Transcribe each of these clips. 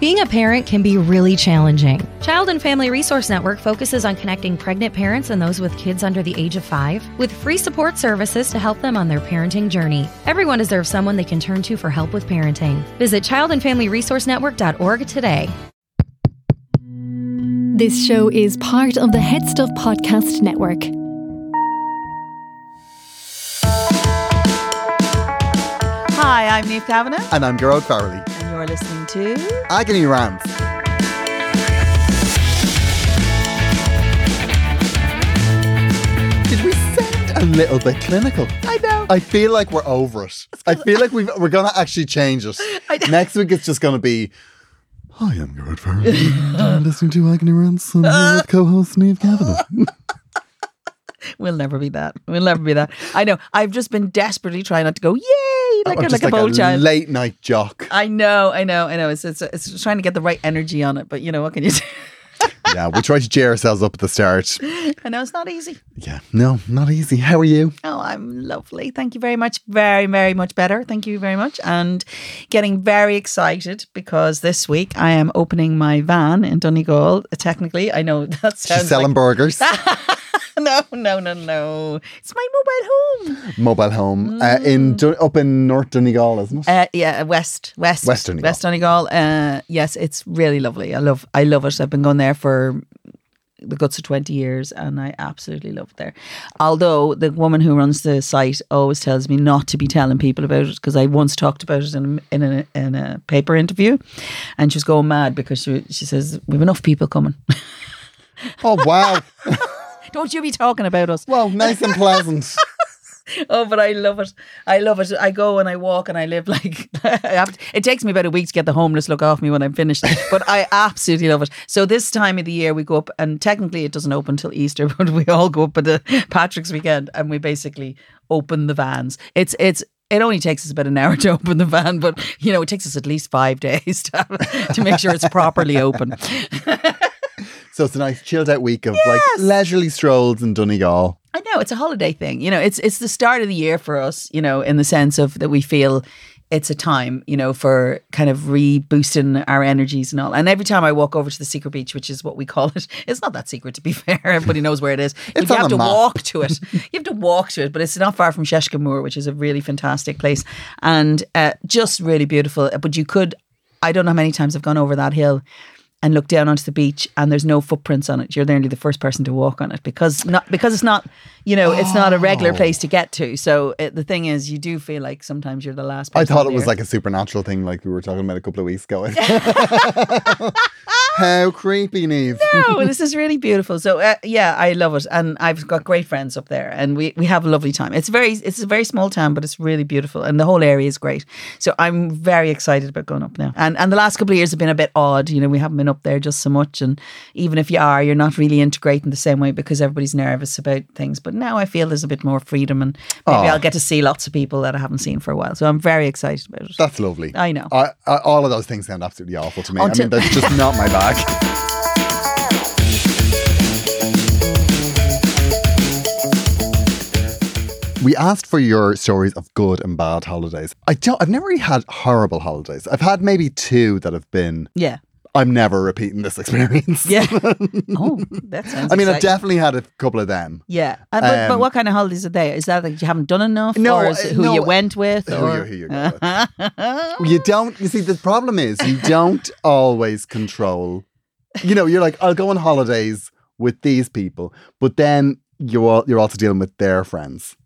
Being a parent can be really challenging. Child and Family Resource Network focuses on connecting pregnant parents and those with kids under the age of five with free support services to help them on their parenting journey. Everyone deserves someone they can turn to for help with parenting. Visit childandfamilyresourcenetwork.org today. This show is part of the Head Stuff Podcast Network. Hi, I'm Neve Kavanagh, And I'm Gearóid Farrelly. You're listening to. Agony Rants. Did we sound a little bit clinical? I know. I feel like we're over it. I feel like we've, we're going to actually change it. Next week it's just going to be. Hi, I'm Gearóid Farrelly. You're listening to Agony Rants. I'm here with co-host Neve Kavanagh. We'll never be that. We'll never be that. I know. I've just been desperately trying not to go, yay, like, I'm a, just like a bold child. late night jock. I know, I know, I know. It's, it's it's trying to get the right energy on it, but you know what can you do? yeah, we try to cheer ourselves up at the start. I know it's not easy. Yeah, no, not easy. How are you? Oh, I'm lovely. Thank you very much. Very, very much better. Thank you very much. And getting very excited because this week I am opening my van in Donegal. Technically, I know that sounds She's selling like, burgers. no, no, no, no. It's my mobile home. mobile home uh, in Dun- up in North Donegal, isn't it? Uh, yeah, west, west, West Donegal. West Donegal. Uh, yes, it's really lovely. I love, I love it. I've been going there for the guts of twenty years, and I absolutely love it there. Although the woman who runs the site always tells me not to be telling people about it because I once talked about it in a, in a in a paper interview, and she's going mad because she she says we've enough people coming. oh wow! Don't you be talking about us. well, nice and pleasant. Oh, but I love it. I love it. I go and I walk and I live like I have to- it takes me about a week to get the homeless look off me when I'm finished. But I absolutely love it. So this time of the year we go up and technically it doesn't open till Easter, but we all go up at the Patrick's weekend and we basically open the vans. It's it's it only takes us about an hour to open the van, but you know, it takes us at least five days to, have, to make sure it's properly open. So it's a nice chilled out week of like leisurely strolls in Donegal. I know it's a holiday thing. You know, it's it's the start of the year for us. You know, in the sense of that we feel it's a time, you know, for kind of reboosting our energies and all. And every time I walk over to the secret beach, which is what we call it, it's not that secret to be fair. Everybody knows where it is. It's you have to map. walk to it. You have to walk to it, but it's not far from Sheskinmore, which is a really fantastic place and uh, just really beautiful. But you could, I don't know how many times I've gone over that hill and look down onto the beach and there's no footprints on it. You're nearly the first person to walk on it because not because it's not you know it's not a regular Oh. place to get to. So it, the thing is, you do feel like sometimes you're the last. Person I thought it was like a supernatural thing, like we were talking about a couple of weeks ago. How creepy, Neve. no, this is really beautiful. So uh, yeah, I love it, and I've got great friends up there, and we, we have a lovely time. It's very it's a very small town, but it's really beautiful, and the whole area is great. So I'm very excited about going up now. And and the last couple of years have been a bit odd. You know, we haven't been up there just so much, and even if you are, you're not really integrating the same way because everybody's nervous about things. But now I feel there's a bit more freedom, and maybe. I'll oh. get to see lots of people that I haven't seen for a while. So I'm very excited about it. That's lovely. I know. I, I, all of those things sound absolutely awful to me. I mean, that's just not my bag. We asked for your stories of good and bad holidays. I don't. I've never really had horrible holidays. I've had maybe two that have been. Yeah. I'm never repeating this experience. Yeah. oh, that sounds. I mean, I've exciting. definitely had a couple of them. Yeah, Uh, but, but Um, what kind of holidays are they? Is that like you haven't done enough? No, or is it uh, who no, you went with, who or you- who you go You don't. You see, the problem is you don't always control. You know, you're like, I'll go on holidays with these people, but then you're all, you're also dealing with their friends.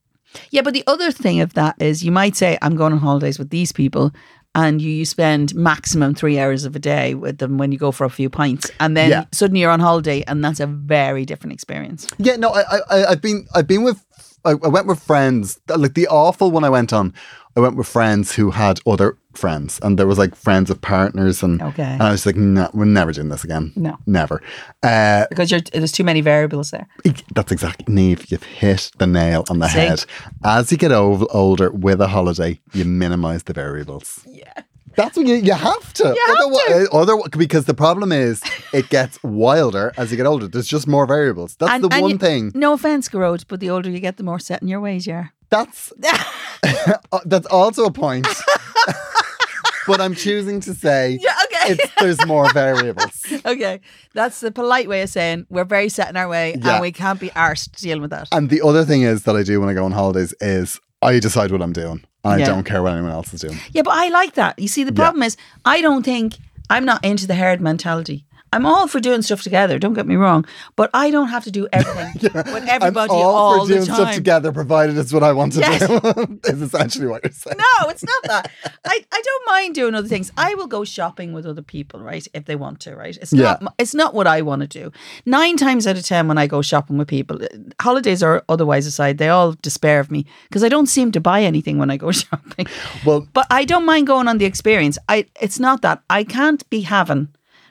yeah, but the other thing of that is you might say I'm going on holidays with these people, and you, you spend maximum three hours of a day with them when you go for a few pints, and then Yeah. suddenly you're on holiday, and that's a very different experience. Yeah, no, I, I, I've been, I've been with, I, I went with friends. Like the awful one I went on, I went with friends who had other friends, and there was like friends of partners, and Okay. and I was like, no, we're never doing this again. No. never. Uh, Because you're, there's too many variables there. that's exactly Neve. You've hit the nail on the See? head. As you get older with a holiday, you minimize the variables. Yeah. That's what you, you have to. You have Otherwise, other- because the problem is it gets wilder as you get older. There's just more variables. That's the one you- thing. No offense, Gearóid, but the older you get, the more set in your ways you are. That's that's also a point. but I'm choosing to say Yeah, okay. it's, there's more variables. okay. That's the polite way of saying we're very set in our way Yeah. and we can't be arsed dealing with that. And the other thing is that I do when I go on holidays is I decide what I'm doing. And Yeah. I don't care what anyone else is doing. Yeah, but I like that. You see, the problem is I don't think I'm not into the herd mentality. I'm all for doing stuff together. Don't get me wrong, but I don't have to do everything with everybody I'm all, all for doing stuff together, provided it's what I want to Yes. do. is essentially what you're saying. No, it's not that. I, I don't mind doing other things. I will go shopping with other people, right? If they want to, right? It's Yeah. not it's not what I want to do. Nine times out of ten when I go shopping with people, holidays or otherwise aside, they all despair of me because I don't seem to buy anything when I go shopping. Well, But I don't mind going on the experience. I it's not that. I can't be having,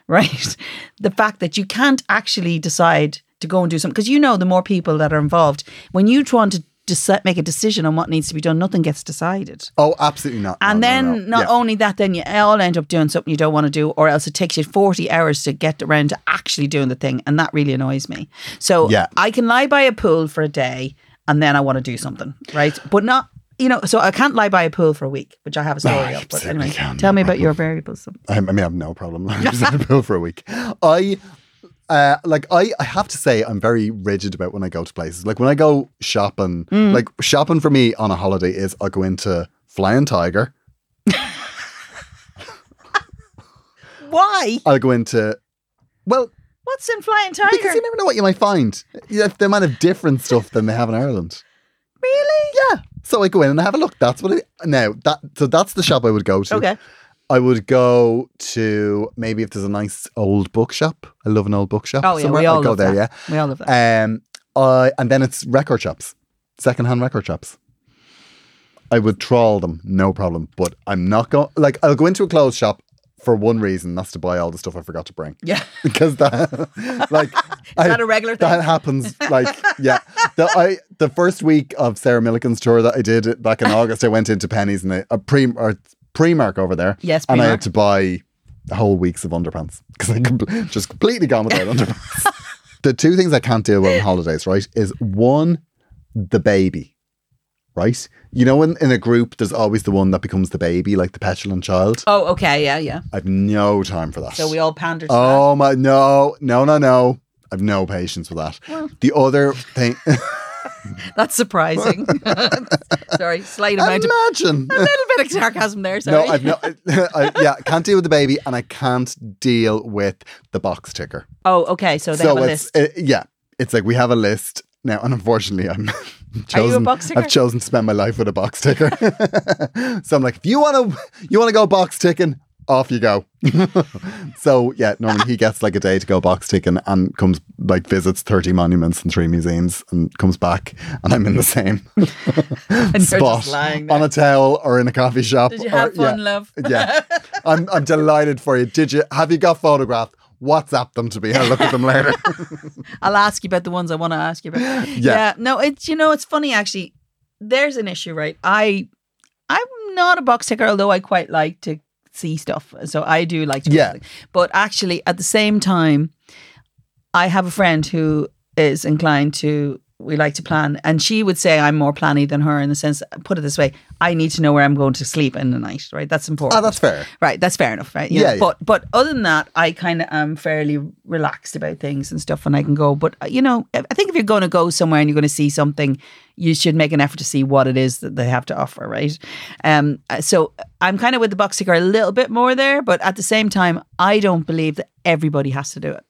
right? The fact that you can't actually decide to go and do something because you know the more people that are involved, when you try to make a decision on what needs to be done, nothing gets decided. oh, absolutely not. And No, no, then no. not Yeah. only that, then you all end up doing something you don't want to do, or else it takes you 40 hours to get around to actually doing the thing. And that really annoys me. So Yeah. I can lie by a pool for a day and then I want to do something, right? But not, you know, so I can't lie by a pool for a week, which I have a story I of. But anyway, tell me about your variables. I, I mean, I have no problem lying in a pool for a week. I. Uh, like I, I have to say I'm very rigid about when I go to places. Like when I go shopping, Mm. like shopping for me on a holiday is I go into Flying Tiger. Why? I'll go into well, What's in Flying Tiger? because you never know what you might find. They might have different stuff than they have in Ireland. Really? Yeah. So I go in and I have a look. That's what it now that so that's the shop I would go to. Okay. I would go to maybe if there's a nice old bookshop. I love an old bookshop. Oh, yeah. somewhere, We all I'd go love there, that. yeah. We all love that. Um, I and then it's record shops, secondhand record shops. I would trawl them, no problem. But I'm not going. Like I'll go into a clothes shop for one reason. That's to buy all the stuff I forgot to bring. yeah. Because that, like, is that a regular thing? That happens. Like, yeah. The I the first week of Sarah Millican's tour that I did back in August, I went into Penneys and I, a pre or Primark over there. Yes, and I had to buy whole weeks of underpants because I just completely gone without underpants. the two things I can't deal with on holidays, right, is one, the baby, right? You know, in, in a group, there's always the one that becomes the baby, like the petulant child. Oh, okay. Yeah, yeah. I've no time for that. So we all pander to Oh my no, no, no, no. I've no patience with that. the other thing. That's surprising. Sorry, slight amount of imagine. a little bit of sarcasm there. Sorry. No. I've no I, yeah, can't deal with the baby and I can't deal with the box ticker. Oh, okay. So they so have a it's list. uh, yeah, it's like we have a list now, and unfortunately, I'm chosen. I've chosen to spend my life with a box ticker. so I'm like, if you want to, you want to go box ticking, off you go. so yeah, normally he gets like a day to go box ticking and comes like visits 30 monuments and three museums and comes back, and I'm in the same spot just lying on a towel or in a coffee shop. Did you have or- fun, yeah. love? Yeah, I'm I'm delighted for you. Did you have you got photographed? WhatsApp them to me. I'll look at them later. I'll ask you about the ones I want to ask you about. Yeah. No, it's you know it's funny actually. There's an issue, right? I I'm not a box ticker, although I quite like to see stuff. So I do like to. Yeah. But actually, at the same time, I have a friend who is inclined to. We like to plan, and she would say I'm more planny than her in the sense. Put it this way: I need to know where I'm going to sleep in the night. Right, that's important. oh, that's fair. Right, that's fair enough, right? You Yeah, know, yeah. But but other than that, I kind of am fairly relaxed about things and stuff, and I can go. But uh, you know, I I think if you're going to go somewhere and you're going to see something, you should make an effort to see what it is that they have to offer, right? Um, uh, so I'm kind of with the box ticker a little bit more there, but at the same time, I don't believe that everybody has to do it.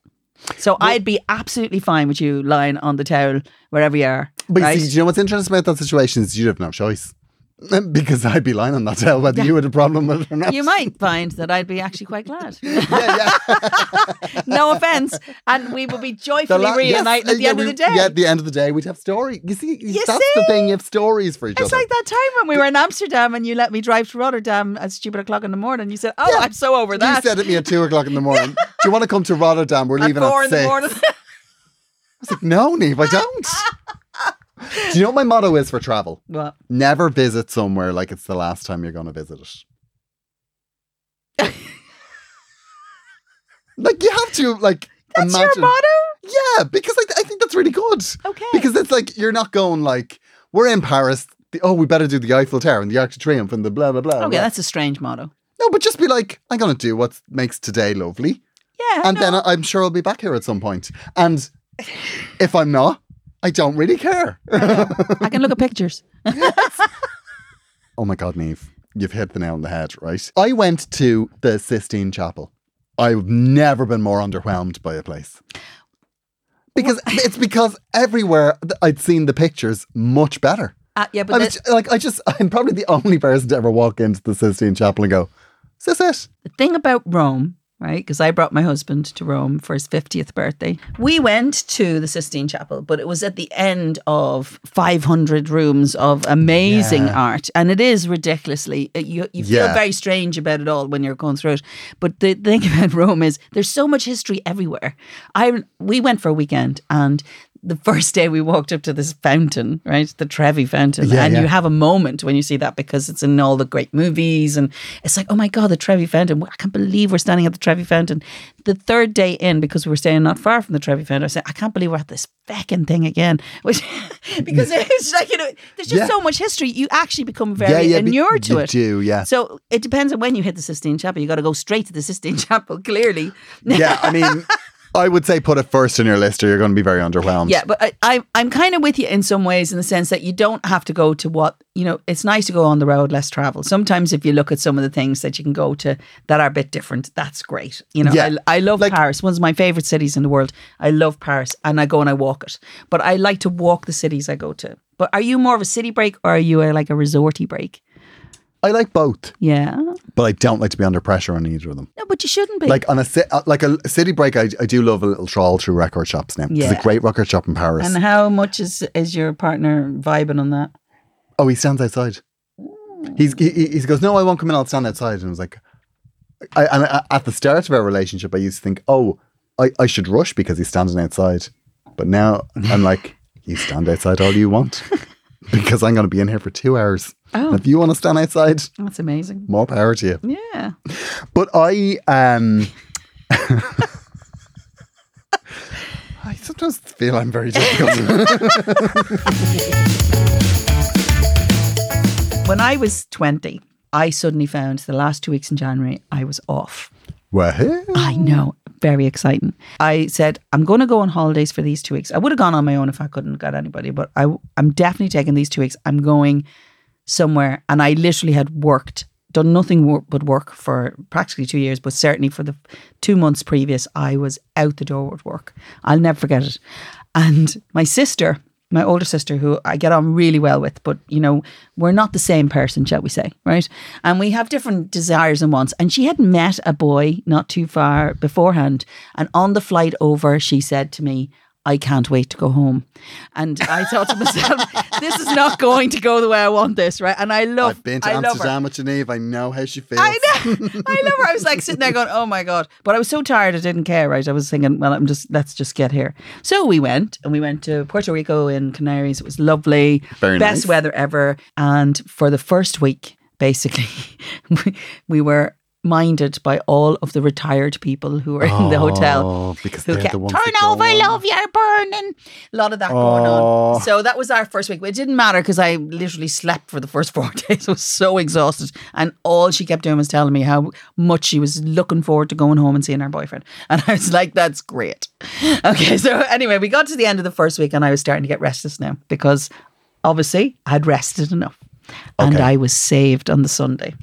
So I'd be absolutely fine with you lying on the towel wherever you are. But right? you see, you know what's interesting about that situation is you have no choice. because I'd be lying on that tell whether you had a problem with it or not. You might find that I'd be actually quite glad. yeah, yeah. no offense. And we would be joyfully la- yes, reuniting at the yeah, end of the day. Yeah, at the end of the day, we'd have story. You see, You that's the thing. You have stories for each It's other. It's like that time when we were in Amsterdam and you let me drive to Rotterdam at stupid o'clock in the morning. You said, "Oh, Yeah. I'm so over that. You that." said at me at two o'clock in the morning. Do you want to come to Rotterdam? We're at leaving four at in the morning. I was like, no, Neve, I don't. Do you know what my motto is for travel? what? Never visit somewhere like it's the last time you're going to visit it. like you have to like That's imagine. your motto? Yeah, because like I think that's really good. Okay. Because it's like you're not going like we're in Paris. The, oh, we better do the Eiffel Tower and the Arc de Triomphe and the blah blah blah. okay, blah. that's a strange motto. no, but just be like, I'm gonna do what makes today lovely, Yeah. and no. then I- I'm sure I'll be back here at some point. And if I'm not, I don't really care. I can look at pictures. oh my God, Neve, you've hit the nail on the head, right? I went to the Sistine Chapel. I've never been more underwhelmed by a place. Because it's because everywhere I'd seen the pictures much better. Uh, yeah, I but was the, ju- like, I just, I'm probably the only person to ever walk into the Sistine Chapel and go, is this it? the thing about Rome, right? Because I brought my husband to Rome for his 50th birthday. We went to the Sistine Chapel, but it was at the end of 500 rooms of amazing Yeah. art. And it is ridiculously, uh, you, you feel Yeah. very strange about it all when you're going through it. But the thing about Rome is there's so much history everywhere. I We went for a weekend and the first day we walked up to this fountain, right? The Trevi Fountain. Yeah, and yeah. you have a moment when you see that because it's in all the great movies. And it's like, oh my God, the Trevi Fountain. I can't believe we're standing at the Trevi Fountain. The third day in, because we were staying not far from the Trevi Fountain, I said, I can't believe we're at this feckin' thing again. Which, because it's like, you know, there's just Yeah. so much history. You actually become very yeah, be- inured to you it. do, yeah. So it depends on when you hit the Sistine Chapel. You got to go straight to the Sistine Chapel, clearly. yeah, I mean, I would say put it first in your list or you're going to be very underwhelmed. Yeah, but I, I, I'm kind of with you in some ways in the sense that you don't have to go to what, you know, it's nice to go on the road, less travel. Sometimes if you look at some of the things that you can go to that are a bit different, that's great. You know, Yeah. I, I love Like- Paris, one of my favorite cities in the world. I love Paris and I go and I walk it. But I like to walk the cities I go to. But are you more of a city break or are you a, like a resorty break? I like both, Yeah. but I don't like to be under pressure on either of them. No, but you shouldn't be. Like on a uh, like a city break, I, I do love a little trawl through record shops now. There's a great record shop in Paris. and how much is is your partner vibing on that? oh, he stands outside. He's he, he he goes, no, I won't come in. I'll stand outside. And I was like, I, and I, at the start of our relationship, I used to think, oh, I, I should rush because he's standing outside. But now I'm like, you stand outside all you want because I'm going to be in here for two hours. Oh. And if you want to stand outside, That's amazing. more power to you. Yeah. But I um I sometimes feel I'm very difficult. When I was 20, I suddenly found the last two weeks in January I was off. well, I know, very exciting. I said, I'm going to go on holidays for these two weeks. I would have gone on my own if I couldn't get anybody, but I, I'm definitely taking these two weeks. I'm going somewhere. And I literally had worked, done nothing but work for practically two years, but certainly for the two months previous, I was out the door with work. I'll never forget it. And my sister, my older sister, who I get on really well with, but you know, we're not the same person, shall we say, right? And we have different desires and wants. And she had met a boy not too far beforehand. And on the flight over, she said to me, I can't wait to go home. And I thought to myself, this is not going to go the way I want this, right? And I love I've been to I. Amsterdam with Geneva. I know how she feels. I know. I love her. I was like sitting there going, oh my God. But I was so tired I didn't care, right? I was thinking, well, I'm just, let's just get here. So we went and we went to Puerto Rico in Canaries. It was lovely. Very Best nice. weather ever. And for the first week, basically, we, we were minded by all of the retired people who were in the hotel. Oh, because Who kept the ones turn over, love, you're burning. A lot of that going Oh. on. So that was our first week. It didn't matter because I literally slept for the first four days. I was so exhausted. And all she kept doing was telling me how much she was looking forward to going home and seeing her boyfriend. And I was like, that's great. Okay, so anyway, we got to the end of the first week and I was starting to get restless now because obviously I'd rested enough. And I was saved on the Sunday.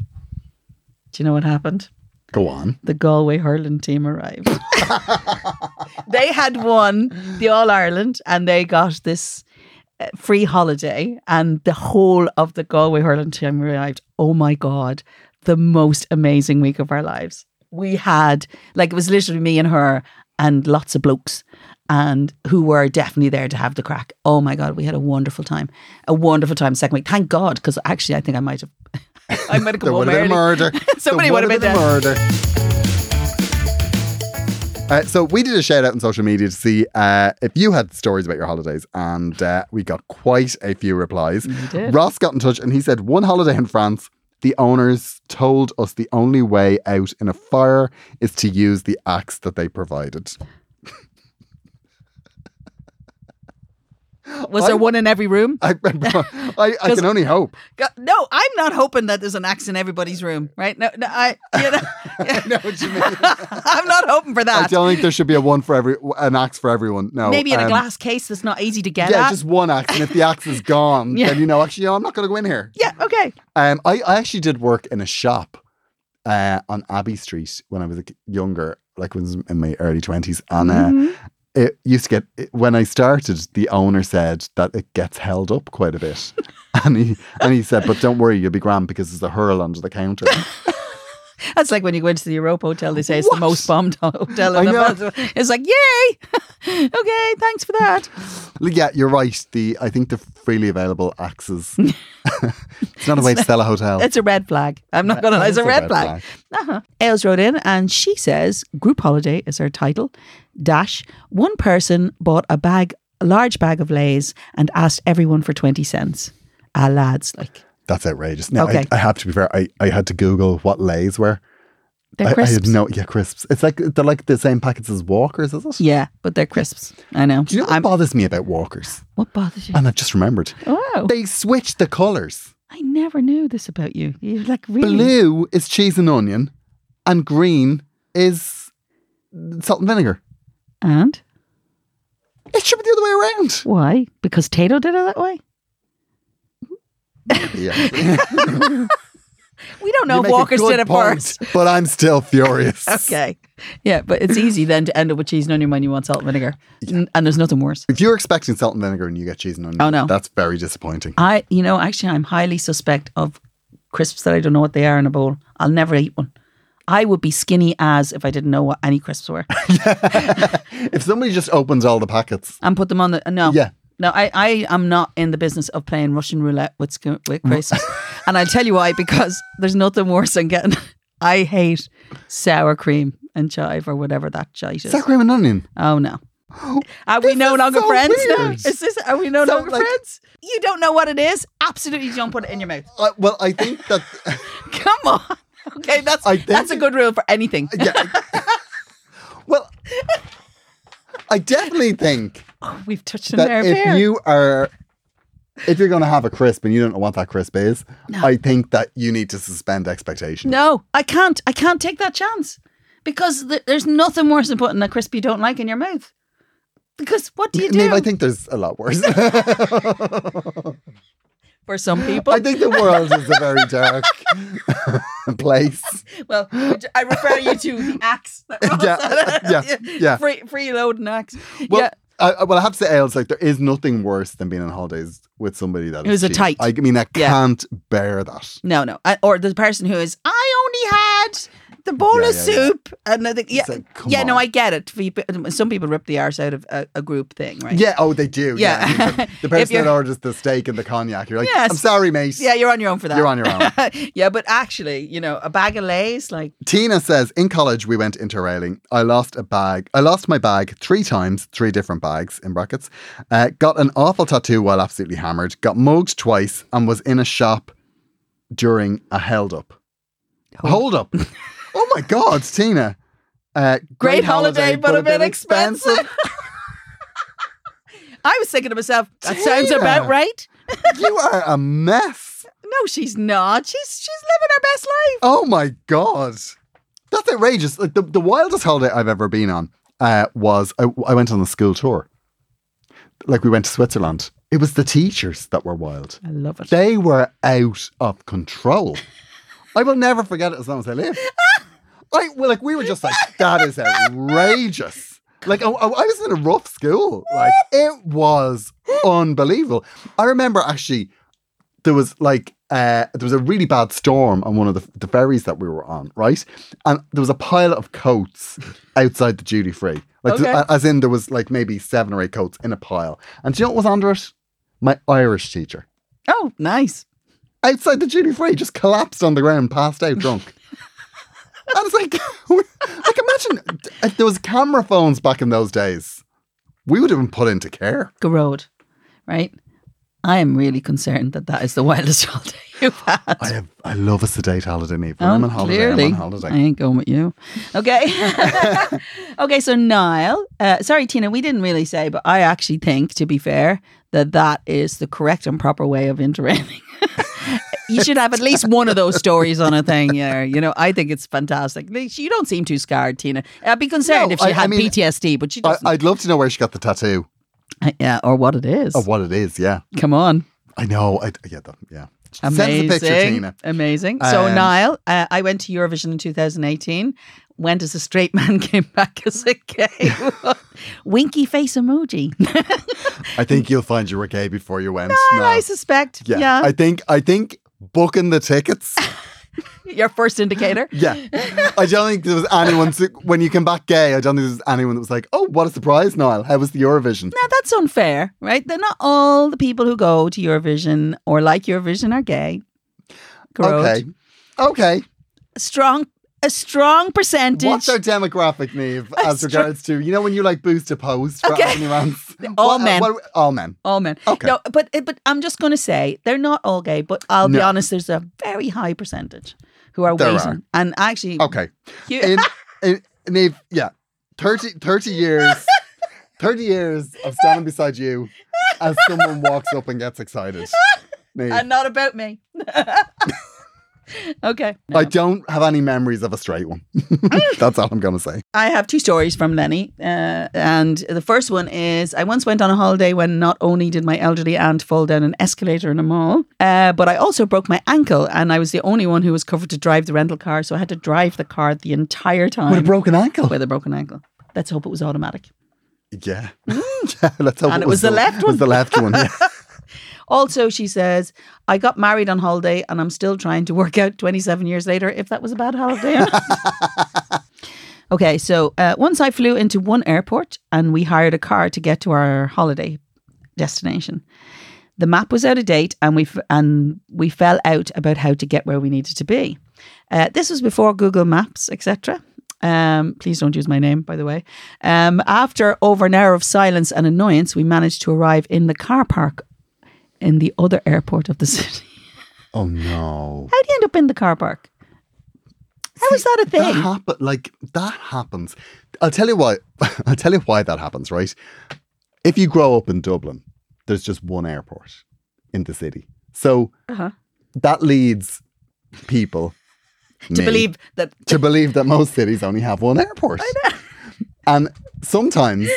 Do you know what happened? Go on. the Galway hurling team arrived. they had won the All Ireland and they got this uh, free holiday and the whole of the Galway hurling team arrived. Oh my God, the most amazing week of our lives. We had, like, it was literally me and her and lots of blokes and who were definitely there to have the crack. Oh my God, we had a wonderful time. A wonderful time second week. Thank God, because actually I think I might have. I might have come There would home have been early. murder. Somebody would have been a murder. Uh, so we did a shout out on social media to see uh, if you had stories about your holidays, and uh, we got quite a few replies. Ross got in touch and he said, "One holiday in France, the owners told us the only way out in a fire is to use the axe that they provided." Was there one in every room? I, I, I can only hope. Go- No, I'm not hoping that there's an axe in everybody's room, right? No, no I, you know, I know what you mean. I'm not hoping for that. I don't think there should be a one for every an axe for everyone. No, Maybe in a um, glass case that's not easy to get Yeah, at. just one axe, and if the axe is gone, Yeah. then you know actually, no, I'm not going to go in here. yeah, okay. Um, I, I actually did work in a shop uh, on Abbey Street when I was younger, like when I was in my early twenties, and uh, Mm-hmm. It used to get it- when I started. The owner said that it gets held up quite a bit, and he and he said, "But don't worry, you'll be grand because there's a hurl under the counter." That's like when you go into the Europa Hotel, they say it's What? the most bombed hotel in the world. It's like, yay! okay, thanks for that. yeah, you're right. The I think the freely available axes. it's not a way to sell a hotel. It's a red flag. I'm not going to lie, it's a It's red, flag. Uh-huh. Ailes wrote in and she says, Group holiday is her title. Dash, one person bought a bag, a large bag of Lays and asked everyone for 20 cents. Ah, lads, like, That's outrageous. Now, Okay. I, I have to be fair. I, I had to Google what lays were. they're I, I crisps. had no, yeah, crisps. It's like they're like the same packets as Walkers, is it? yeah, but they're crisps. I know. Do you know what I'm, bothers me about Walkers? what bothers you? And I've just remembered. Oh. They switched the colours. I never knew this about you. You're like, really? Blue is cheese and onion, and green is salt and vinegar. And? It should be the other way around. Why? Because Tayto did it that way? Yeah. We don't know You if Walkers good did it point, first. But I'm still furious. Okay. Yeah, but it's easy then to end up with cheese and onion when you want salt and vinegar. N- And there's nothing worse. If you're expecting salt and vinegar and you get cheese and onion, Oh, no. that's very disappointing. I, you know, actually, I'm highly suspect of crisps that I don't know what they are in a bowl. I'll never eat one. I would be skinny as if I didn't know what any crisps were if somebody just opens all the packets, and put them on the. No. Yeah. No, I, I am not in the business of playing Russian roulette with, with crisps. and I'll tell you why, because there's nothing worse than getting. I hate sour cream and chive or whatever that shite is. sour cream and onion. Oh no. Are we This no longer so friends now? weird. Is this are we no longer like- friends? You don't know what it is? Absolutely don't put it in your mouth. Uh, well, I think that. Come on. Okay, that's I that's a good rule for anything. yeah. well, I definitely think We've touched a that if you are, if you're going to have a crisp and you don't know what that crisp is, I think that you need to suspend expectation. no, I can't. I can't take that chance because th- there's nothing worse than putting a crisp you don't like in your mouth. Because what do you do Niamh, I think there's a lot worse. for some people? I think the world is a very dark place. well, I refer you to the axe. Yeah, yeah, yeah. Free, freeloading axe. Well, yeah. I, well, I have to say, Ailes, like there is nothing worse than being on holidays with somebody that is Who's a cheap. tight. I mean, I Yeah. can't bear that. No, no. I, or the person who is, I only had the bowl Yeah, of yeah, yeah. soup. And I think, yeah, like, yeah, no. I get it. Some people rip the arse out of a, a group thing, right? Yeah, oh, they do. Yeah, Yeah. The, person that orders the steak and the cognac, you're like, Yes. I'm sorry, mate. Yeah, you're on your own for that. You're on your own. yeah, but actually, you know, a bag of lays, like, Tina says, in college we went interrailing. I lost a bag. I lost my bag three times, three different bags in brackets. Uh, got an awful tattoo while absolutely hammered. Got mugged twice and was in a shop during a held up. Hold up. Oh my God, Tina. Uh, great, holiday, but a bit expensive. I was thinking to myself, that sounds about right. you are a mess. No, she's not. She's she's living her best life. Oh my god, that's outrageous! Like the, the wildest holiday I've ever been on uh, was I, I went on a school tour. Like we went to Switzerland. It was the teachers that were wild. I love it. They were out of control. I will never forget it as long as I live. I well, like we were just like that is outrageous. Like I, I was in a rough school. Like it was unbelievable. I remember actually there was like uh, there was a really bad storm on one of the, the ferries that we were on, right? And there was a pile of coats outside the duty free. Like Okay. th- as in there was like maybe seven or eight coats in a pile. And do you know what was under it? My Irish teacher. Oh, nice. Outside the duty free, just collapsed on the ground, passed out drunk. I was like, like imagine if there was camera phones back in those days. We would have been put into care. Gearóid, right? I am really concerned that that is the wildest holiday you've had. I have, I love a sedate holiday, Neve. When I'm on holiday, Oh, clearly. I'm on holiday. I ain't going with you. Okay. okay, so Niall, uh, sorry, Tina, we didn't really say, but I actually think, to be fair, that that is the correct and proper way of interrailing. you should have at least one of those stories on a thing. Yeah, you know, I think it's fantastic. You don't seem too scared, Tina. I'd be concerned No, if she I- I had mean, PTSD, but she I, doesn't. I'd love to know where she got the tattoo yeah, or what it is. Or what it is. Yeah, Come on. I know. I, yeah, the, yeah. Amazing. Send us a picture, Tina. Amazing. So, Um, Niall, uh, I went to Eurovision in 2018. Went as a straight man, came back as a gay. Winky face emoji. I think you'll find you were gay before you went. And I suspect. yeah. Yeah. I think. I think booking the tickets. Your first indicator. Yeah, I don't think there was anyone when you came back gay. I don't think there was anyone that was like, "Oh, what a surprise, Niall! How was the Eurovision?" Now, that's unfair, right? They're not all the people who go to Eurovision or like Eurovision are gay. Okay, okay. Strong, a strong percentage. What's our demographic, Neve, as That's regards to you know when you like boost a post for Okay. All What- uh, men. what- all men. All men. Okay. No, but eh, but I'm just going to say they're not all gay. But I'll be honest, there's a very high percentage who are There waiting. are. And actually, Okay. you- In, in, Neve, yeah, 30, 30 years, thirty years of standing beside you as someone walks up and gets excited. Neve, and not about me. okay. I don't have any memories of a straight one. That's all I'm going to say. I have two stories from Lenny. Uh, and the first one is I once went on a holiday when not only did my elderly aunt fall down an escalator in a mall, uh, but I also broke my ankle and I was the only one who was covered to drive the rental car. So I had to drive the car the entire time With a broken ankle. with a broken ankle. Let's hope it was automatic. Yeah. yeah. Let's hope And it it was the left one. was the left one. Yeah. Also, she says, I got married on holiday and I'm still trying to work out 27 years later if that was a bad holiday. okay, so uh, once I flew into one airport and we hired a car to get to our holiday destination. The map was out of date and we, f- and we fell out about how to get where we needed to be. Uh, this was before Google Maps, etc. Um, please don't use my name, by the way. Um, after over an hour of silence and annoyance, we managed to arrive in the car park in the other airport of the city. Oh no. How do you end up in the car park? How is that a That thing? happen like that happens. I'll tell you why. I'll tell you why that happens. Right? If you grow up in Dublin, there's just one airport in the city, so Uh-huh. that leads people to me, believe that to believe that most cities only have one airport. And sometimes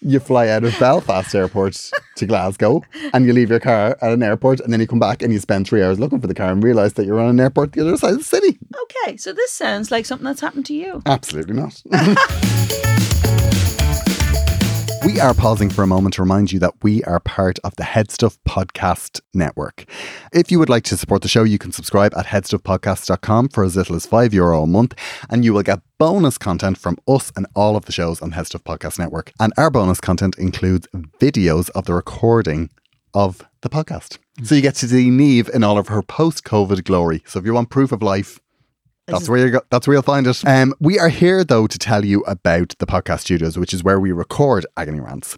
you fly out of Belfast Airport to Glasgow and you leave your car at an airport and then you come back and you spend three hours looking for the car and realise that you're on an airport the other side of the city. okay, so this sounds like something that's happened to you. Absolutely not. We are pausing for a moment to remind you that we are part of the Headstuff Podcast Network. If you would like to support the show, you can subscribe at headstuffpodcast.com for as little as €5 Euro a month, and you will get bonus content from us and all of the shows on Headstuff Podcast Network. And our bonus content includes videos of the recording of the podcast. So you get to see Neve in all of her post-COVID glory. So if you want proof of life, that's where you go. That's where you'll find it. Um, we are here though to tell you about the podcast studios, which is where we record Agony Rants.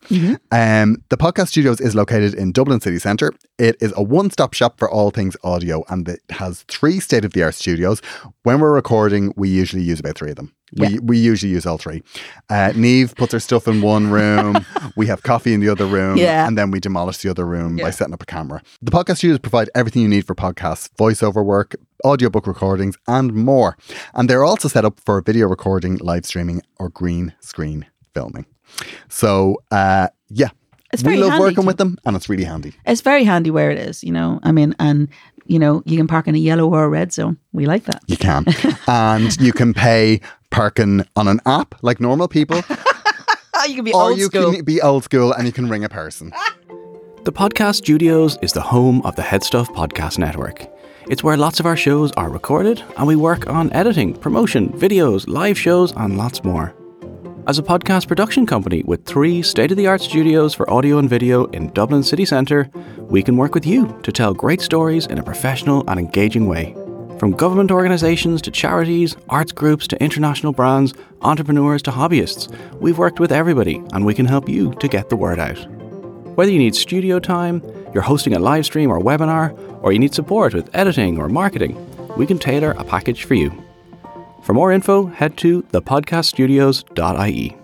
Um, the podcast studios is located in Dublin city centre. It is a one-stop shop for all things audio, and it has three state-of-the-art studios. When we're recording, we usually use about three of them. We we usually use all three. Uh, Neve puts her stuff in one room. we have coffee in the other room, Yeah. and then we demolish the other room by setting up a camera. The podcast studios provide everything you need for podcasts, voiceover work, audiobook recordings, and more. And they're also set up for video recording, live streaming, or green screen filming. So, uh, yeah. It's we love handy working to- with them, and it's really handy. It's very handy where it is, you know. I mean, and you know, you can park in a yellow or a red zone. We like that. You can. and you can pay parking on an app like normal people. you can be or old you school. can be old school and you can ring a person. The Podcast Studios is the home of the Headstuff Podcast Network. It's where lots of our shows are recorded and we work on editing, promotion, videos, live shows, and lots more. As a podcast production company with three state of the art studios for audio and video in Dublin city centre, we can work with you to tell great stories in a professional and engaging way. From government organisations to charities, arts groups to international brands, entrepreneurs to hobbyists, we've worked with everybody and we can help you to get the word out. Whether you need studio time, you're hosting a live stream or webinar, or you need support with editing or marketing, we can tailor a package for you. For more info, head to thepodcaststudios.ie.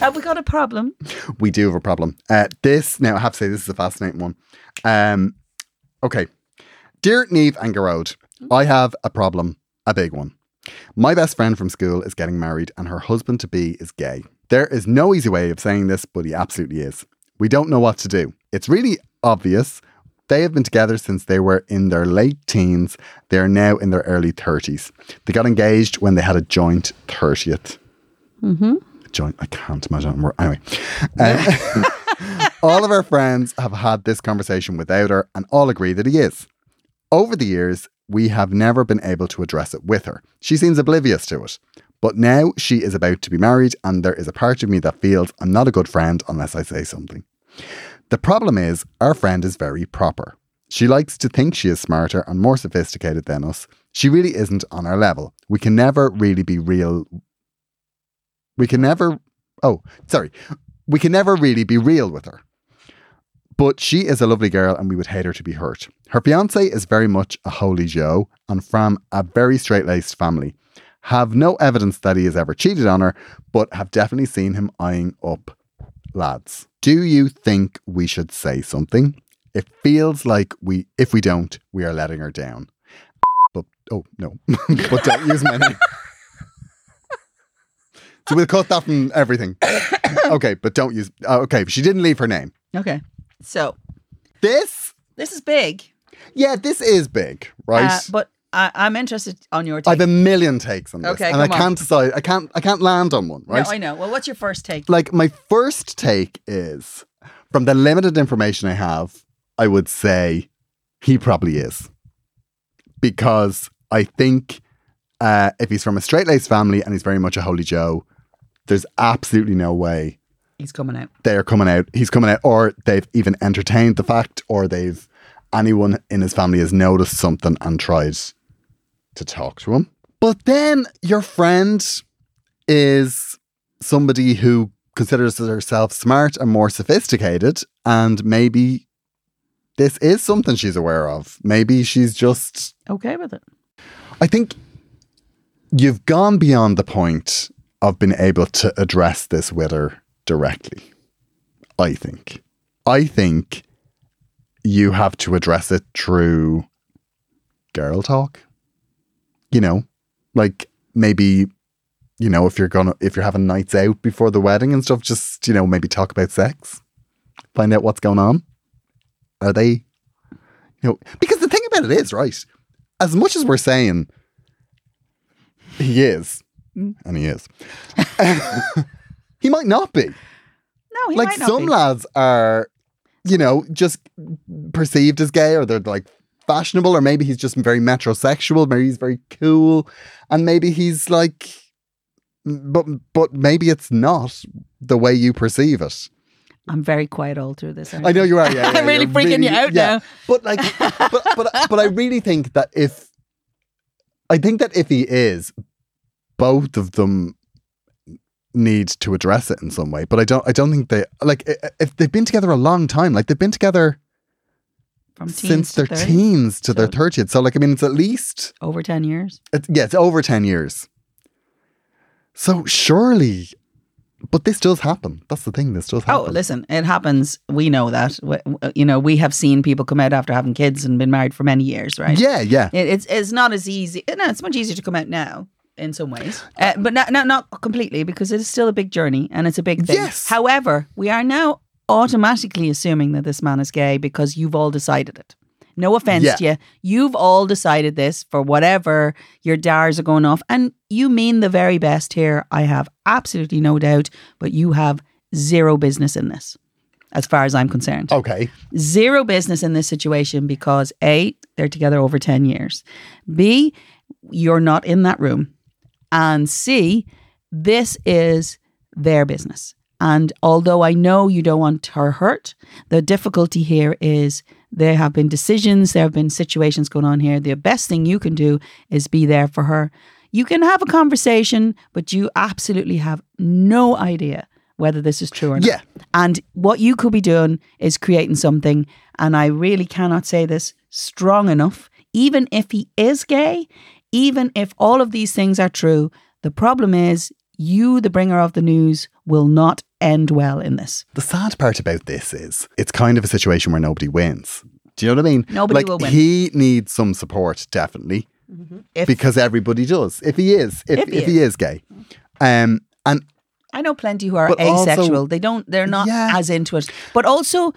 Have we got a problem? We do have a problem. Uh, this, now I have to say, this is a fascinating one. Um, okay. Dear Neve and Gearóid, I have a problem, a big one. My best friend from school is getting married and her husband to be is gay. There is no easy way of saying this, but he absolutely is. We don't know what to do. It's really obvious. They have been together since they were in their late teens. They are now in their early 30s. They got engaged when they had a joint 30th. Mm-hmm. Joint, I can't imagine. Anyway. Um, all of our friends have had this conversation without her and all agree that he is. Over the years, we have never been able to address it with her. She seems oblivious to it. But now she is about to be married, and there is a part of me that feels I'm not a good friend unless I say something. The problem is, our friend is very proper. She likes to think she is smarter and more sophisticated than us. She really isn't on our level. We can never really be real. We can never. Oh, sorry. We can never really be real with her. But she is a lovely girl and we would hate her to be hurt. Her fiance is very much a holy Joe and from a very straight laced family. Have no evidence that he has ever cheated on her, but have definitely seen him eyeing up lads. Do you think we should say something? It feels like we, if we don't, we are letting her down. But, oh, no. but don't use my name. So we'll cut that from everything. okay, but don't use. Uh, okay, she didn't leave her name. Okay. So This, this is big, yeah, this is big, right? uh, but I, I'm interested on your take. I have a million takes on this, Okay, and I on. can't decide. I can't. I can't land on one, right? No, I know. Well, what's your first take? like my first take is from the limited information I have, I would say he probably is. Because I think uh, if he's from a straight laced family and he's very much a holy Joe, there's absolutely no way He's coming out. they're coming out. He's coming out, or they've even entertained the fact, or they've anyone in his family has noticed something and tried to talk to him. But then your friend is somebody who considers herself smart and more sophisticated, and maybe this is something she's aware of. Maybe she's just Okay with it. I think you've gone beyond the point of being able to address this with her directly. I think. I think you have to address it through girl talk. You know, like maybe, you know, if you're gonna if you're having nights out before the wedding and stuff, just, you know, maybe talk about sex. Find out what's going on. Are they you know because the thing about it is, right? As much as we're saying he is, mm. and he is. he might not be. No, he like might not some be. lads are, you know, just perceived as gay or they're like fashionable, or maybe he's just very metrosexual, maybe he's very cool, and maybe he's like but but maybe it's not the way you perceive it. I'm very quiet all through this. I know you are. Yeah, yeah, I'm really freaking you out now. But like, but but but I really think that if I think that if he is, both of them need to address it in some way. But I don't. I don't think they like if they've been together a long time. Like they've been together From since their 30, teens to their So- thirtieth. So like, I mean, it's at least over ten years. it's, yeah, it's over ten years. So surely, but this does happen. That's the thing. This does oh, happen. Oh, listen, it happens. We know that. You know, we have seen people come out after having kids and been married for many years, right? Yeah, yeah. It, it's it's not as easy. No, it's much easier to come out now in some ways, uh, but not, not not completely because it is still a big journey and it's a big thing. Yes. However, we are now automatically assuming that this man is gay because you've all decided it. No offense Yeah. to you. You've all decided this for whatever your dars are going off. And you mean the very best here. I have absolutely no doubt. But you have zero business in this, as far as I'm concerned. Okay. Zero business in this situation because A, they're together over 10 years. B, you're not in that room. And C, this is their business. And although I know you don't want her hurt, the difficulty here is there have been decisions, there have been situations going on here. The best thing you can do is be there for her. You can have a conversation, but you absolutely have no idea whether this is true or not. Yeah. And what you could be doing is creating something. And I really cannot say this strong enough. Even if he is gay, even if all of these things are true, the problem is you, the bringer of the news, will not end well in this. The sad part about this is it's kind of a situation where nobody wins. Do you know what I mean? Nobody like, will win. He needs some support, definitely, If because everybody does. If he is, if, If if, he he is gay, um, and I know plenty who are But also- asexual. they don't. They're not Yeah. as into it. But also,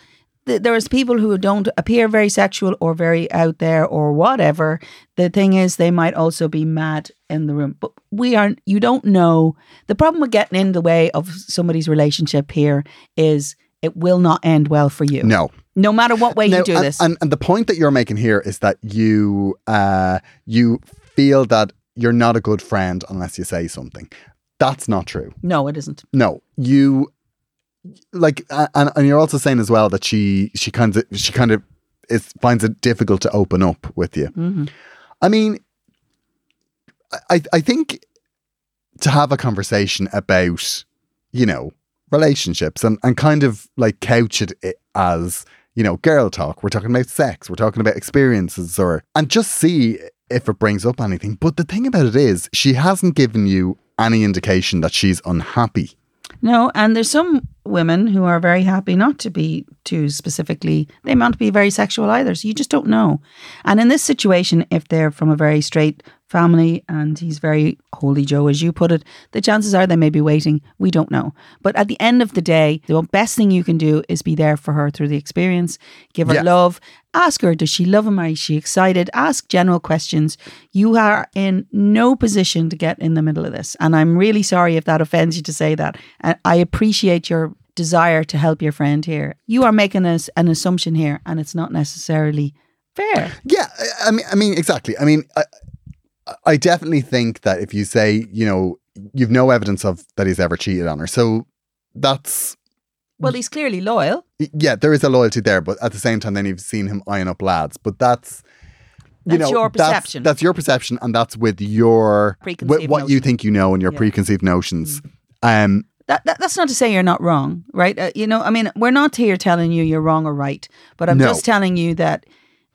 there's people who don't appear very sexual or very out there or whatever. The thing is, they might also be mad in the room. But we aren't. You don't know. The problem with getting in the way of somebody's relationship here is it will not end well for you. no, No matter what way Now, you do and, this. And, and the point that you're making here is that you uh, you feel that you're not a good friend unless you say something. That's not true. no, it isn't. No, you like, and, and you're also saying as well that she she kind of she kind of is finds it difficult to open up with you. Mm-hmm. I mean, I I think to have a conversation about you know relationships and and kind of like couch it as you know girl talk. We're talking about sex. We're talking about experiences, or and just see if it brings up anything. But the thing about it is, she hasn't given you any indication that she's unhappy. No, and there's some women who are very happy not to be too specifically, they might be very sexual either. So you just don't know. And in this situation, if they're from a very straight family and he's very holy Joe, as you put it, the chances are they may be waiting. We don't know. But at the end of the day, the best thing you can do is be there for her through the experience, give her Yeah. love, ask her, does she love him? Is she excited? Ask general questions. You are in no position to get in the middle of this. And I'm really sorry if that offends you to say that. And I appreciate your desire to help your friend here. You are making us an assumption here, and it's not necessarily fair. Yeah, I- I mean, I mean, exactly. I mean, I, I definitely think that if you say, you know, you've no evidence of that he's ever cheated on her, so that's Well, he's clearly loyal. yeah, there is a loyalty there, but at the same time, then you've seen him eyeing up lads, but that's. You That's know, your that's- perception. That's, your perception, and that's with your with Preconceived what you think you know and your Yeah. preconceived notions. Um, That, that that's not to say you're not wrong, right? Uh, you know, I mean, we're not here telling you you're wrong or right, but I'm No. just telling you that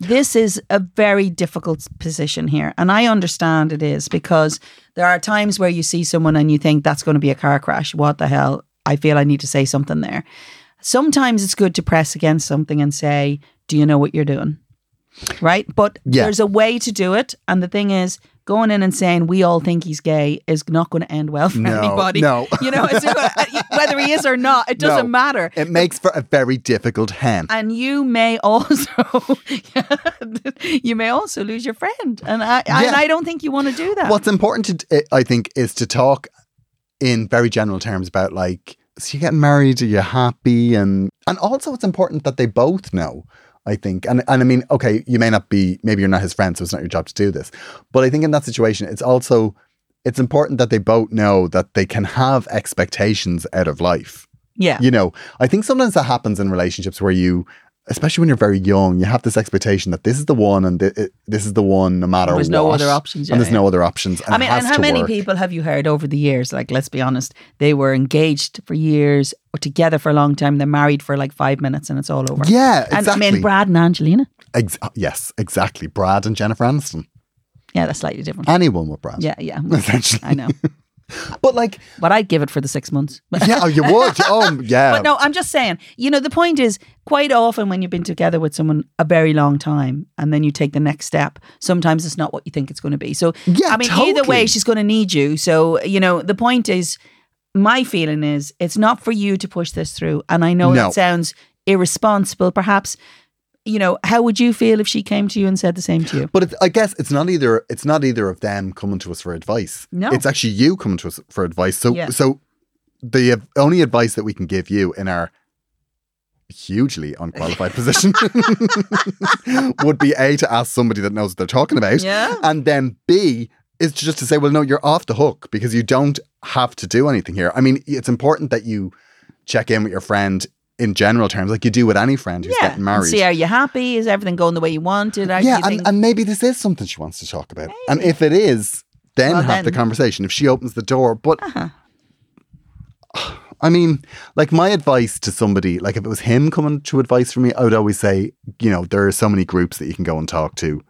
this is a very difficult position here, and I understand it is because there are times where you see someone and you think that's going to be a car crash. What the hell? I feel I need to say something there. Sometimes it's good to press against something and say, "Do you know what you're doing?" Right? But Yeah. there's a way to do it, and the thing is. Going in and saying we all think he's gay is not going to end well for No, anybody. no. you know, it's uh, whether he is or not, it doesn't No. matter. it makes for a very difficult hen. And you may also, you may also lose your friend, and I, I- and I don't think you want to do that. What's important, to, eh, I think, is to talk in very general terms about like, so you getting married? Are you happy? And and also, it's important that they both know. I think, and and I mean, okay, you may not be, maybe you're not his friend, so it's not your job to do this. But I think in that situation, it's also it's important that they both know that they can have expectations out of life. yeah, You know, I think sometimes that happens in relationships where you, especially when you're very young, you have this expectation that this is the one and thi- it- this is the one no matter There's what. There's no other options, yeah, and there's yeah. no other options. And I mean, and how many work. people have you heard over the years? Like, let's be honest, they were engaged for years or together for a long time. They're married for like five minutes, and it's all over. Yeah, exactly. and I mean, Brad and Angelina. Ex- yes, exactly. Brad and Jennifer Aniston. Yeah, that's slightly different. Anyone with Brad. yeah, yeah. Essentially. I know, But like, but I'd give it for the six months. yeah, oh, you would. Oh, yeah. But no, I'm just saying, you know, the point is quite often when you've been together with someone a very long time and then you take the next step, sometimes it's not what you think it's going to be. So, Yeah, I mean, either way, she's going to need you. So, you know, the point is, my feeling is it's not for you to push this through. And I know No. that sounds irresponsible, perhaps. You know, how would you feel if she came to you and said the same to you? But it's, I guess it's not either. It's not either of them coming to us for advice. No. it's actually you coming to us for advice. So, Yeah. so the only advice that we can give you in our hugely unqualified position would be a to ask somebody that knows what they're talking about, Yeah. and then b is just to say, well, no, you're off the hook because you don't have to do anything here. I mean, it's important that you check in with your friend in general terms, like you do with any friend who's yeah. getting married. And see, are you happy? Is everything going the way you wanted? Are Yeah, you and, and maybe this is something she wants to talk about. And if it is, then Well, have the conversation. If she opens the door. But Uh-huh. I mean, like my advice to somebody, like if it was him coming to advice from me, I would always say, you know, there are so many groups that you can go and talk to,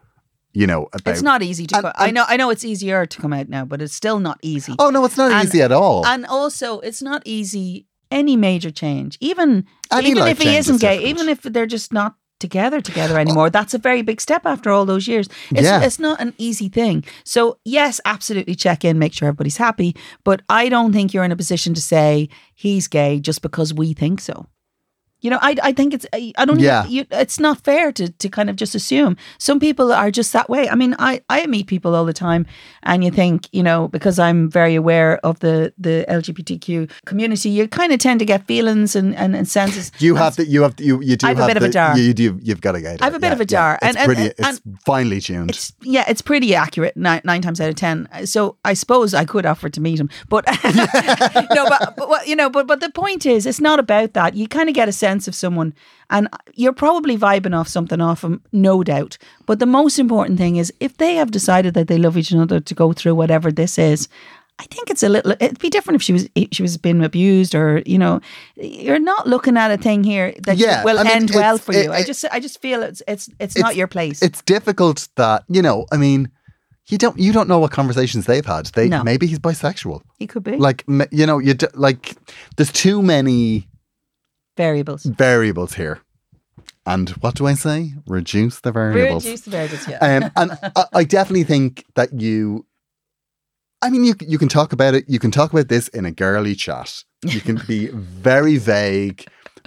you know, about. it's not easy to. And- co- I know. I know it's easier to come out now, but it's still not easy. Oh no, it's not And- easy at all. And also, it's not easy. Any major change, even Any even if he isn't gay, even if they're just not together together anymore, that's a very big step after all those years. It's, Yeah. it's not an easy thing. So yes, absolutely check in, make sure everybody's happy. But I don't think you're in a position to say he's gay just because we think so. You know, I, I think it's I I don't Yeah. you, it's not fair to to kind of just assume. Some people are just that way. I mean, I I meet people all the time, and you think you know because I'm very aware of the the LGBTQ community, you kind of tend to get feelings and and, and senses. you have the, you have you you do I have a bit of a jar. You do you've got a gay. I have a bit of a jar, It's and- and- pretty. and- it's finely tuned. It's yeah, it's pretty accurate nine, nine times out of ten. So I suppose I could offer to meet him, but no, but, but you know, but but the point is, it's not about that. You kind of get a sense of someone, and you're probably vibing off something off them, no doubt. But the most important thing is, if they have decided that they love each other to go through whatever this is. I think it's a little. It'd be different if she was if she was being abused, or you know, you're not looking at a thing here that Yeah, will I mean, end well it's- for you. it- I just I just feel it's it's it's not your place. It's difficult that you know. I mean, you don't you don't know what conversations they've had. They No. maybe he's bisexual. He could be Like you know, you d- like there's too many variables. variables here. And what do I say? Reduce the variables. Reduce the variables, yeah. Um, and I, I definitely think that you. I mean, you you can talk about it. You can talk about this in a girly chat. You can be very vague,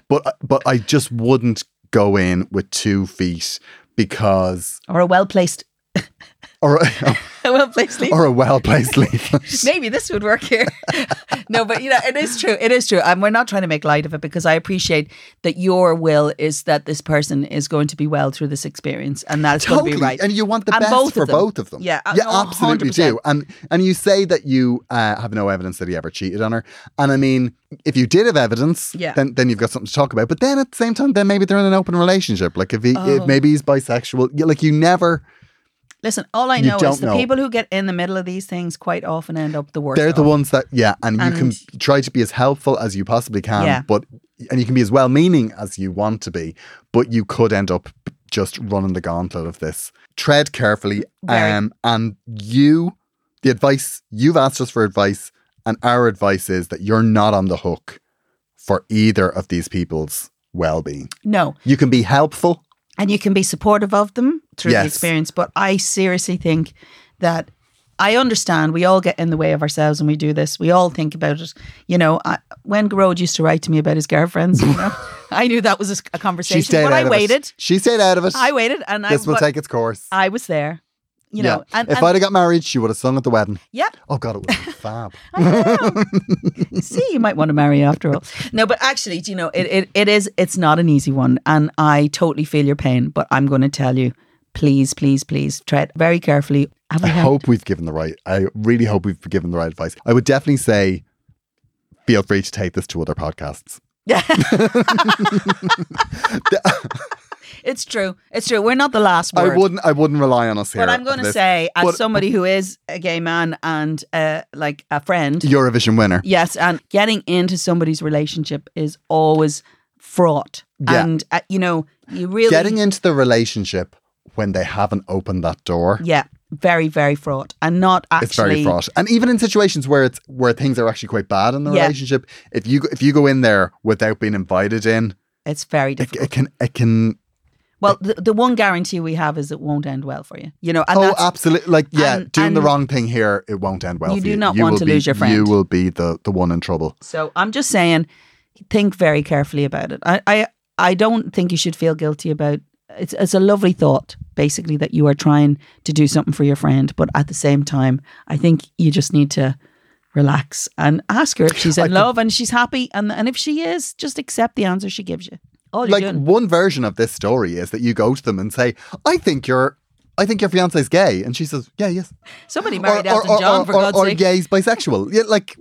but but I just wouldn't go in with two feet because or a well placed, or a well placed leaf. or a well placed leaflet. Maybe this would work here. No, but you know, it is true. It is true. And we're not trying to make light of it because I appreciate that your will is that this person is going to be well through this experience and that's going to Totally, be right. and you want the And best both for both of them. Yeah, uh, yeah, no, absolutely 100%. do. And and you say that you uh, have no evidence that he ever cheated on her. And I mean, if you did have evidence, Yeah. then then you've got something to talk about. But then at the same time, then maybe they're in an open relationship. Like if he, Oh. if maybe he's bisexual. Like you never. Listen, all I You know is the know. people who get in the middle of these things quite often end up the worst. They're the ones that yeah, and, you can try to be as helpful as you possibly can. Yeah. But and you can be as well meaning as you want to be. But you could end up just running the gauntlet of this. Tread carefully. Very. Um, and you, the advice you've asked us for advice, and our advice is that you're not on the hook for either of these people's well-being. No. You can be helpful. And you can be supportive of them through the experience. But I seriously think that I understand we all get in the way of ourselves when we do this. We all think about it. You know, I, when Gearóid used to write to me about his girlfriends, you know, I knew that was a, a She conversation. but I waited. it. She stayed out of it. I waited, and this I, will take its course. I was there. You know, and, if and I'd have got married, she would have sung at the wedding. yeah, Oh God, it was fab. see, you might want to marry after all. No, but actually, do you know, it, it, it is, it's not an easy one. And I totally feel your pain, but I'm going to tell you, please, please, please tread very carefully. Have I hope we've given the right. I really hope we've given the right advice. I would definitely say, feel free to take this to other podcasts. It's true. It's true. We're not the last word. I wouldn't. I wouldn't rely on us here. But I'm going to say, as But- somebody who is a gay man and uh, like a friend, Eurovision winner. yes, and getting into somebody's relationship is always fraught. Yeah. And, uh, you know, you really. Getting into the relationship when they haven't opened that door. Yeah, very, very fraught. And not actually. It's very fraught, and even in situations where it's where things are actually quite bad in the Yeah. relationship, if you if you go in there without being invited in, It's very it, difficult. it can it can well, the, the one guarantee we have is it won't end well for you. You know, and oh, absolutely. Like, yeah, and- doing the wrong thing here, it won't end well You for do you. not you want to be- lose your friend. You will be the, the one in trouble. So I'm just saying, think very carefully about it. I, I, I don't think you should feel guilty about it's it's a lovely thought, basically, that you are trying to do something for your friend, but at the same time, I think you just need to relax and ask her if she's in I could- love and she's happy, and and if she is, just accept the answer she gives you. Oh, All like doing. one version of this story is that you go to them and say, "I think your, I think your fiance's gay," and she says, "Yeah, yes." Somebody married Elton John for or, God's or sake. yeah, he's bisexual. Yeah, like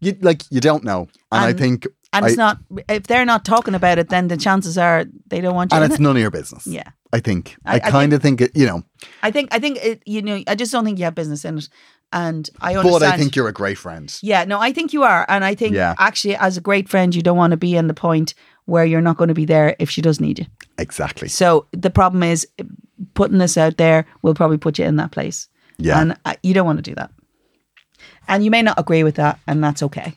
you, like you don't know, and, I think, And I- it's not if they're not talking about it, then the chances are they don't want you. and it's it. none of your business. Yeah. I think. I- I, kind of think it. You know, I think I think it, you know I just don't think you have business in it, and I understand. but I think you're a great friend. Yeah, no, I think you are, and I think Yeah. actually, as a great friend, you don't want to be in the point where you're not going to be there if she does need you. Exactly. So the problem is putting this out there will probably put you in that place. Yeah. and uh, you don't want to do that, and you may not agree with that, and that's okay.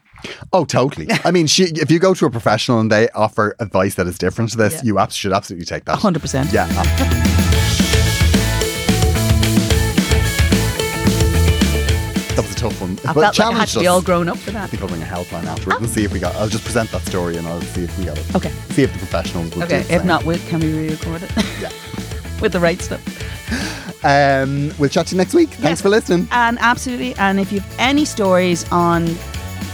Oh, totally. I mean, she, if you go to a professional and they offer advice that is different to this, Yeah. you should absolutely take that. hundred percent. Yeah. Tough one. I But felt like I had to be all grown up for I that. think I'll bring a helpline afterwards and see if we got. I'll just present that story and I'll see if we got it. Okay. See if the professionals will. Okay, if same. not, we, can we re-record it yeah. with the right stuff? Um, we'll chat to you next week. Thanks for listening. And absolutely. And if you have any stories on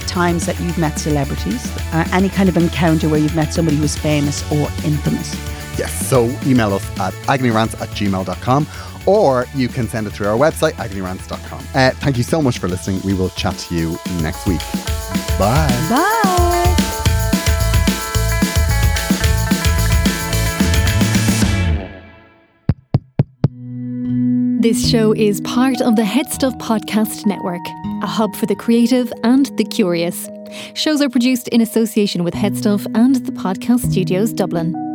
times that you've met celebrities, uh, any kind of encounter where you've met somebody who's famous or infamous, Yes. So email us at agonyrants at gmail.com or you can send it through our website, agonyrants.com. Uh, thank you so much for listening. We will chat to you next week. Bye. bye. This show is part of the Headstuff Podcast Network, a hub for the creative and the curious. Shows are produced in association with Headstuff and the Podcast Studios Dublin.